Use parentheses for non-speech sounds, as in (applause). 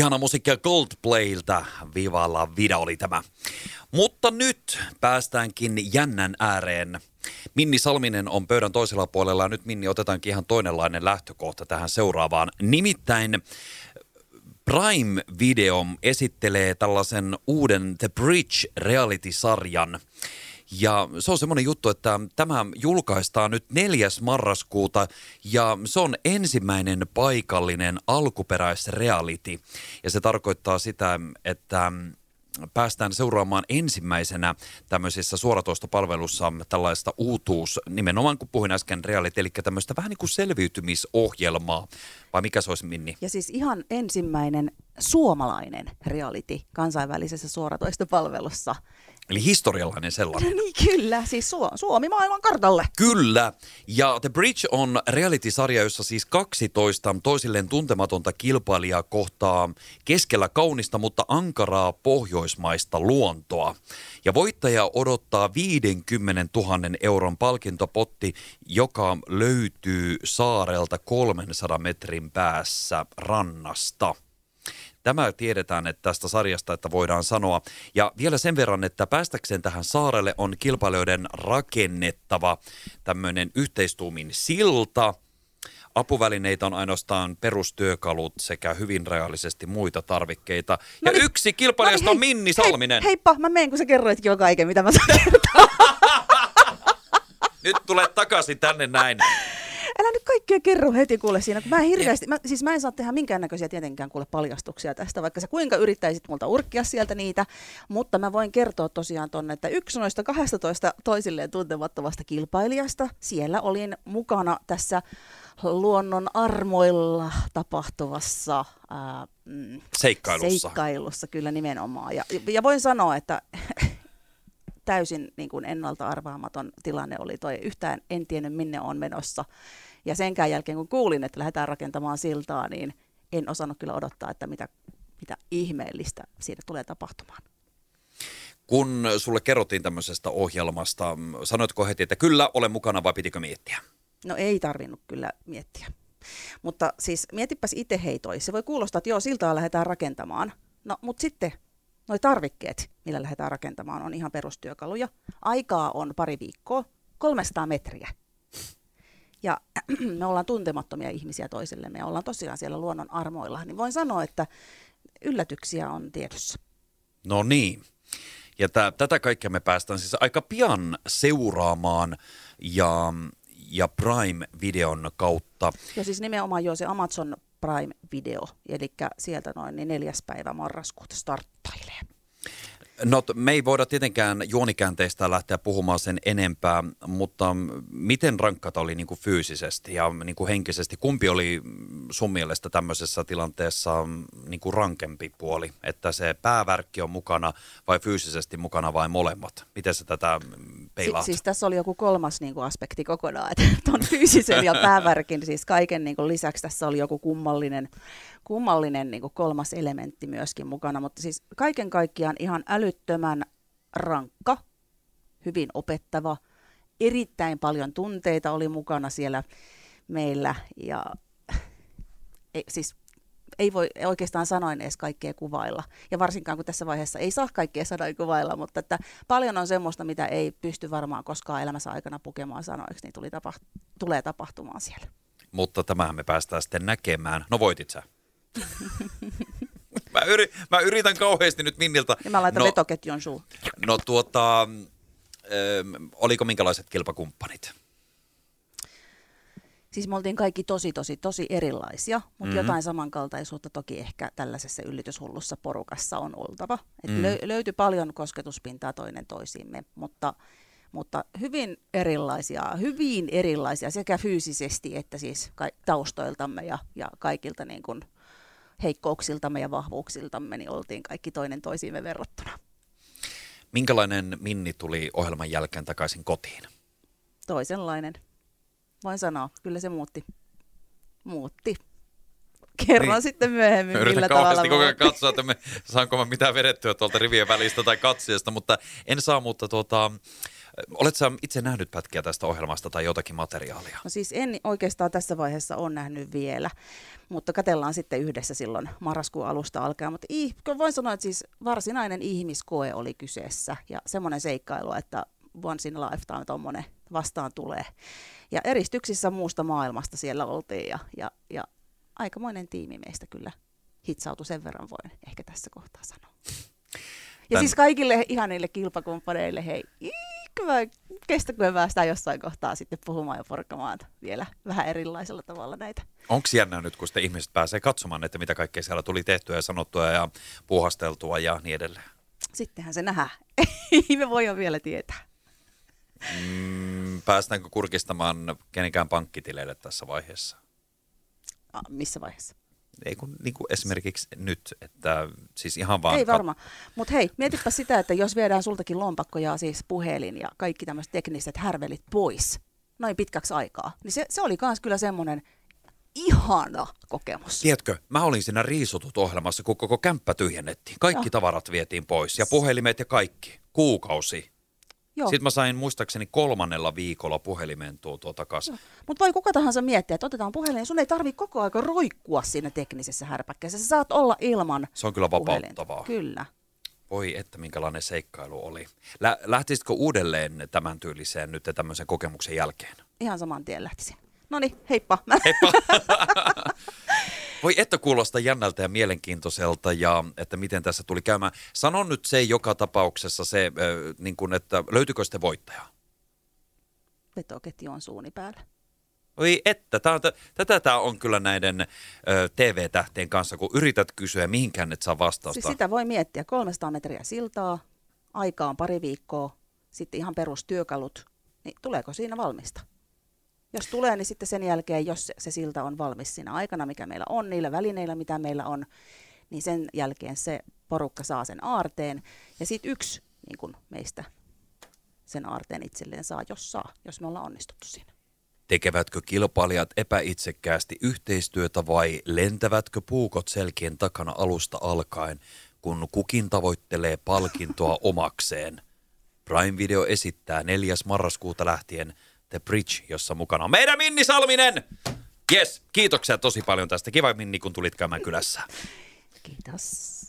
Ihana musiikkia Coldplaylta, Vivalla Vida oli tämä. Mutta nyt päästäänkin jännän ääreen. Minni Salminen on pöydän toisella puolella ja nyt Minni otetaankin ihan toinenlainen lähtökohta tähän seuraavaan. Nimittäin Prime Video esittelee tällaisen uuden The Bridge reality-sarjan. Ja se on semmoinen juttu, että tämä julkaistaan nyt 4. marraskuuta ja se on ensimmäinen paikallinen alkuperäisreality. Ja se tarkoittaa sitä, että päästään seuraamaan ensimmäisenä tämmöisessä suoratoistopalvelussa tällaista uutuus, nimenomaan kun puhuin äsken reality, eli tämmöistä vähän niin kuin selviytymisohjelmaa, vai mikä se olisi Minni? Ja siis ihan ensimmäinen suomalainen reality kansainvälisessä suoratoistopalvelussa. Eli historiallinen sellainen. (laughs) niin kyllä, siis Su- Suomi maailman kartalle. Kyllä, ja The Bridge on reality-sarja, jossa siis 12 toisilleen tuntematonta kilpailijaa kohtaa keskellä kaunista, mutta ankaraa pohjoismaista luontoa. Ja voittaja odottaa 50 000 euron palkintopotti, joka löytyy saarelta 300 metrin päässä rannasta. Tämä tiedetään että tästä sarjasta, että voidaan sanoa. Ja vielä sen verran, että päästäkseen tähän saarelle on kilpailijoiden rakennettava tämmöinen yhteistuumin silta. Apuvälineitä on ainoastaan perustyökalut sekä hyvin reaalisesti muita tarvikkeita. Ja Noniin. yksi kilpailijasta Noniin, on hei, Minni Salminen. Hei, heippa, mä menen, kun sä kerroitkin jo kaiken, mitä mä sanon. (laughs) Nyt tulee takaisin tänne näin. Älä nyt kaikkea kerro heti kuule siinä, kun mä en hirveästi, mä, siis mä en saa tehdä minkäännäköisiä tietenkään kuule paljastuksia tästä, vaikka sä kuinka yrittäisit multa urkkia sieltä niitä, mutta mä voin kertoa tosiaan tonne, että yksi noista 12 toisilleen tuntemattomasta kilpailijasta, siellä olin mukana tässä luonnon armoilla tapahtuvassa ää, mm, Seikkailussa. seikkailussa kyllä nimenomaan. Ja, ja voin sanoa, että täysin niin kuin ennalta arvaamaton tilanne oli toi. Yhtään en tiennyt, minne on menossa. Ja senkään jälkeen, kun kuulin, että lähdetään rakentamaan siltaa, niin en osannut kyllä odottaa, että mitä, mitä ihmeellistä siitä tulee tapahtumaan. Kun sulle kerrottiin tämmöisestä ohjelmasta, sanoitko heti, että kyllä, olen mukana vai pitikö miettiä? No ei tarvinnut kyllä miettiä. Mutta siis mietipäs itse heitoi. Se voi kuulostaa, että joo, siltaa lähdetään rakentamaan. No, mutta sitten noi tarvikkeet, millä lähdetään rakentamaan, on ihan perustyökaluja. Aikaa on pari viikkoa, 300 metriä. Ja (clears throat) me ollaan tuntemattomia ihmisiä toisillemme ja ollaan tosiaan siellä luonnon armoilla. Niin voin sanoa, että yllätyksiä on tiedossa. No niin. Ja tä, tätä kaikkea me päästään siis aika pian seuraamaan ja, ja Prime-videon kautta. Ja siis nimenomaan jo se Amazon Prime-video, eli sieltä noin niin neljäs päivä marraskuuta starttailee. No me ei voida tietenkään juonikäänteistä lähteä puhumaan sen enempää, mutta miten rankkata oli niin kuin fyysisesti ja niin kuin henkisesti? Kumpi oli sun mielestä tämmöisessä tilanteessa niin kuin rankempi puoli? Että se päävärkki on mukana vai fyysisesti mukana vai molemmat? Miten sä tätä peilaat? Si- siis tässä oli joku kolmas niin kuin, aspekti kokonaan, että (laughs) tuon fyysisen ja päävärkin siis kaiken niin kuin, lisäksi tässä oli joku kummallinen, kummallinen niin kuin, kolmas elementti myöskin mukana, mutta siis kaiken kaikkiaan ihan älyttömän rankka, hyvin opettava, erittäin paljon tunteita oli mukana siellä meillä ja (laughs) ei, siis ei voi oikeastaan sanoin edes kaikkea kuvailla. Ja varsinkaan kun tässä vaiheessa ei saa kaikkea sanoin kuvailla, mutta että paljon on semmoista, mitä ei pysty varmaan koskaan elämässä aikana pukemaan sanoiksi, niin tuli tapaht- tulee tapahtumaan siellä. Mutta tämähän me päästään sitten näkemään. No voitit sä. (laughs) mä, yri, mä yritän kauheasti nyt Minniltä. Ja mä laitan no, no, vetoketjun suun. No tuota, ö, oliko minkälaiset kilpakumppanit? Siis me oltiin kaikki tosi, tosi, tosi erilaisia, mutta Mhm. mm-hmm. jotain samankaltaisuutta toki ehkä tällaisessa yllytyshullussa porukassa on oltava. Et Mm. mm. lö- löytyi paljon kosketuspintaa toinen toisiimme, mutta, mutta hyvin erilaisia, hyvin erilaisia sekä fyysisesti että siis ka- taustoiltamme ja, ja kaikilta niin kuin heikkouksiltamme ja vahvuuksiltamme, niin oltiin kaikki toinen toisiimme verrattuna. Minkälainen Minni tuli ohjelman jälkeen takaisin kotiin? Toisenlainen. Voin sanoa, kyllä se muutti. Muutti. Kerron Niin. sitten myöhemmin, yritän millä tavalla koko ajan katsoa, että me, saanko mä mitään vedettyä tuolta rivien välistä tai katsojasta, mutta en saa, mutta tuota, Oletko sä itse nähnyt pätkiä tästä ohjelmasta tai jotakin materiaalia? No siis en oikeastaan tässä vaiheessa ole nähnyt vielä, mutta katellaan sitten yhdessä silloin marraskuun alusta alkaen. Mutta voin sanoa, että siis varsinainen ihmiskoe oli kyseessä ja semmoinen seikkailu, että once in a lifetime tuommoinen vastaan tulee. Ja eristyksissä muusta maailmasta siellä oltiin ja, ja, ja aikamoinen tiimi meistä kyllä hitsautui sen verran voin ehkä tässä kohtaa sanoa. Ja Tän... siis kaikille ihanille kilpakumppaneille, hei, kyllä kestäkö me päästään jossain kohtaa sitten puhumaan ja porkamaan vielä vähän erilaisella tavalla näitä. Onko jännää nyt, kun sitten ihmiset pääsee katsomaan, että mitä kaikkea siellä tuli tehtyä ja sanottua ja puuhasteltua ja niin edelleen? Sittenhän se nähdään. (laughs) Ei me voida vielä tietää. Mm, päästäänkö kurkistamaan kenenkään pankkitileille tässä vaiheessa? Ah, missä vaiheessa? Ei kun niin kuin esimerkiksi nyt, että siis ihan vaan... Ei varma. Mutta hei, mietipä sitä, että jos viedään sultakin lompakkoja, siis puhelin ja kaikki tämmöiset tekniset härvelit pois noin pitkäksi aikaa, niin se, se oli myös kyllä semmoinen ihana kokemus. Tiedätkö, mä olin siinä riisutut ohjelmassa, kun koko kämppä tyhjennettiin. Kaikki Joo. tavarat vietiin pois ja puhelimet ja kaikki. Kuukausi. Joo. Sitten mä sain muistaakseni kolmannella viikolla puhelimen tuotua takaisin. Mutta voi kuka tahansa miettiä, että otetaan puhelin. Sun ei tarvi koko aika roikkua siinä teknisessä härpäkkässä. Sä saat olla ilman Se on kyllä vapauttavaa. Kyllä. Voi että minkälainen seikkailu oli. Lä- lähtisitkö uudelleen tämän tyyliseen nyt tämmöisen kokemuksen jälkeen? Ihan saman tien lähtisin. No niin, heippa. Heippa. (laughs) Voi että kuulostaa jännältä ja mielenkiintoiselta ja että miten tässä tuli käymään. Sanon nyt se joka tapauksessa se, äh, niin kuin, että löytyykö sitten voittaja? Vetoketju on suuni päällä. Oi että, tää on, tätä tämä on kyllä näiden ö, TV-tähtien kanssa, kun yrität kysyä, mihinkään et saa vastausta. Siis sitä voi miettiä, 300 metriä siltaa, aikaa on pari viikkoa, sitten ihan perustyökalut, niin tuleeko siinä valmista? Jos tulee, niin sitten sen jälkeen, jos se, se silta on valmis siinä aikana, mikä meillä on, niillä välineillä, mitä meillä on, niin sen jälkeen se porukka saa sen aarteen. Ja sitten yksi niin kun meistä sen aarteen itselleen saa, jos saa, jos me ollaan onnistuttu siinä. Tekevätkö kilpailijat epäitsekkäästi yhteistyötä vai lentävätkö puukot selkien takana alusta alkaen, kun kukin tavoittelee palkintoa (laughs) omakseen? Prime Video esittää 4. marraskuuta lähtien – The Bridge, jossa mukana on meidän Minni Salminen. Yes, kiitoksia tosi paljon tästä. Kiva Minni, kun tulit käymään kylässä. Kiitos.